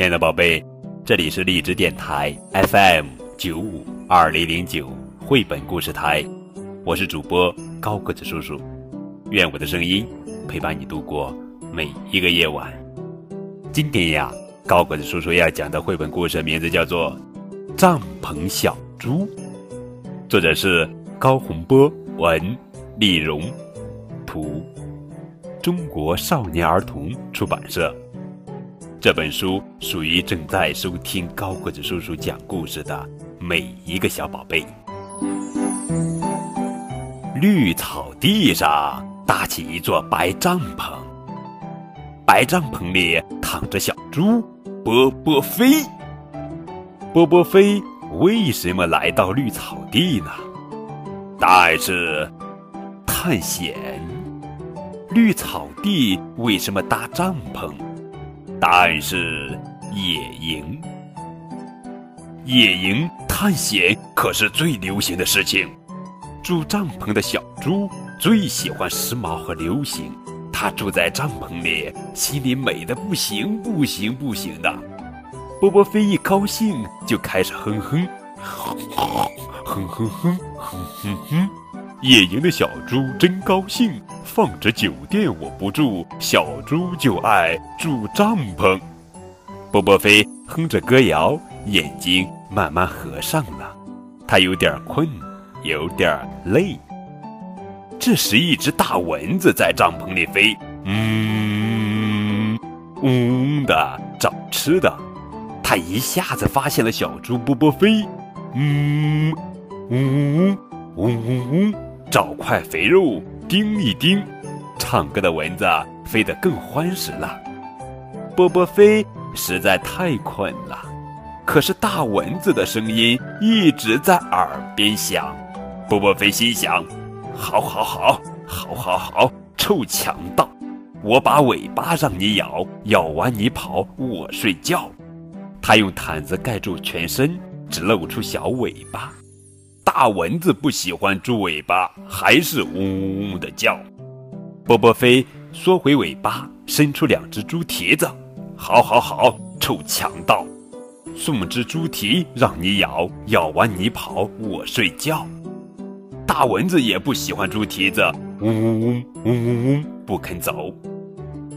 亲爱的宝贝，这里是荔枝电台 FM 九五二零零九绘本故事台，我是主播高个子叔叔，愿我的声音陪伴你度过每一个夜晚。今天呀，高个子叔叔要讲的绘本故事名字叫做《帐篷小猪》，作者是高洪波，文丽荣，图，中国少年儿童出版社。这本书属于正在收听高个子叔叔讲故事的每一个小宝贝。绿草地上搭起一座白帐篷，白帐篷里躺着小猪波波飞。波波飞为什么来到绿草地呢？答案是探险。绿草地为什么搭帐篷？答案是野营。野营探险可是最流行的事情。住帐篷的小猪最喜欢时髦和流行，它住在帐篷里，心里美的不行不行不行的。波波飞一高兴就开始哼哼，哼哼哼哼哼哼。野营的小猪真高兴，放着酒店我不住，小猪就爱住帐篷。波波飞哼着歌谣，眼睛慢慢合上了，他有点困，有点累。这时，一只大蚊子在帐篷里飞，嗯，嗡的找吃的。它一下子发现了小猪波波飞，嗯，嗡嗡嗡嗡。找块肥肉叮一叮，唱歌的蚊子飞得更欢实了。波波飞实在太困了，可是大蚊子的声音一直在耳边响。波波飞心想：好好好，好好好，臭强盗！我把尾巴让你咬，咬完你跑，我睡觉。他用毯子盖住全身，只露出小尾巴。大蚊子不喜欢猪尾巴，还是嗡嗡嗡的叫。波波飞缩回尾巴，伸出两只猪蹄子。好，好，好，臭强盗！送只猪蹄让你咬，咬完你跑，我睡觉。大蚊子也不喜欢猪蹄子，嗡嗡嗡，嗡嗡嗡，不肯走。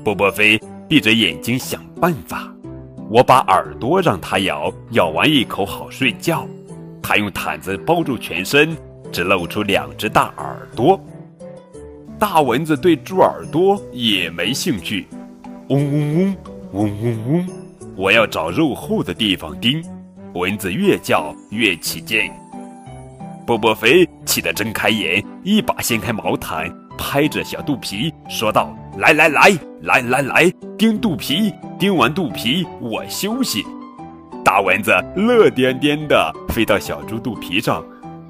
波波飞闭着眼睛想办法。我把耳朵让它咬，咬完一口好睡觉。他用毯子包住全身，只露出两只大耳朵。大蚊子对猪耳朵也没兴趣，嗡嗡嗡，嗡嗡嗡。我要找肉厚的地方叮。蚊子越叫越起劲。波波飞气得睁开眼，一把掀开毛毯，拍着小肚皮说道：“来来来，来来来，叮肚皮，叮完肚皮我休息。”大蚊子乐颠颠的飞到小猪肚皮上，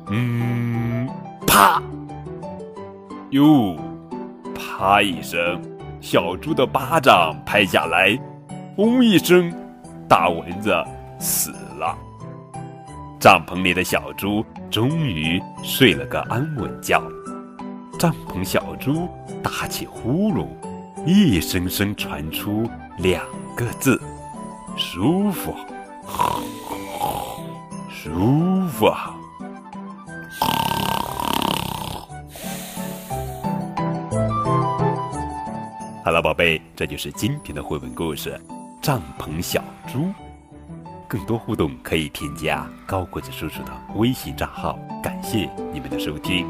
嗯，啪，哟，啪一声，小猪的巴掌拍下来，嗡一声，大蚊子死了。帐篷里的小猪终于睡了个安稳觉。帐篷小猪打起呼噜，一声声传出两个字：舒服。舒服。啊好了宝贝这就是今天的绘本故事帐篷小猪。更多互动可以添加高个子叔叔的微信账号感谢你们的收听。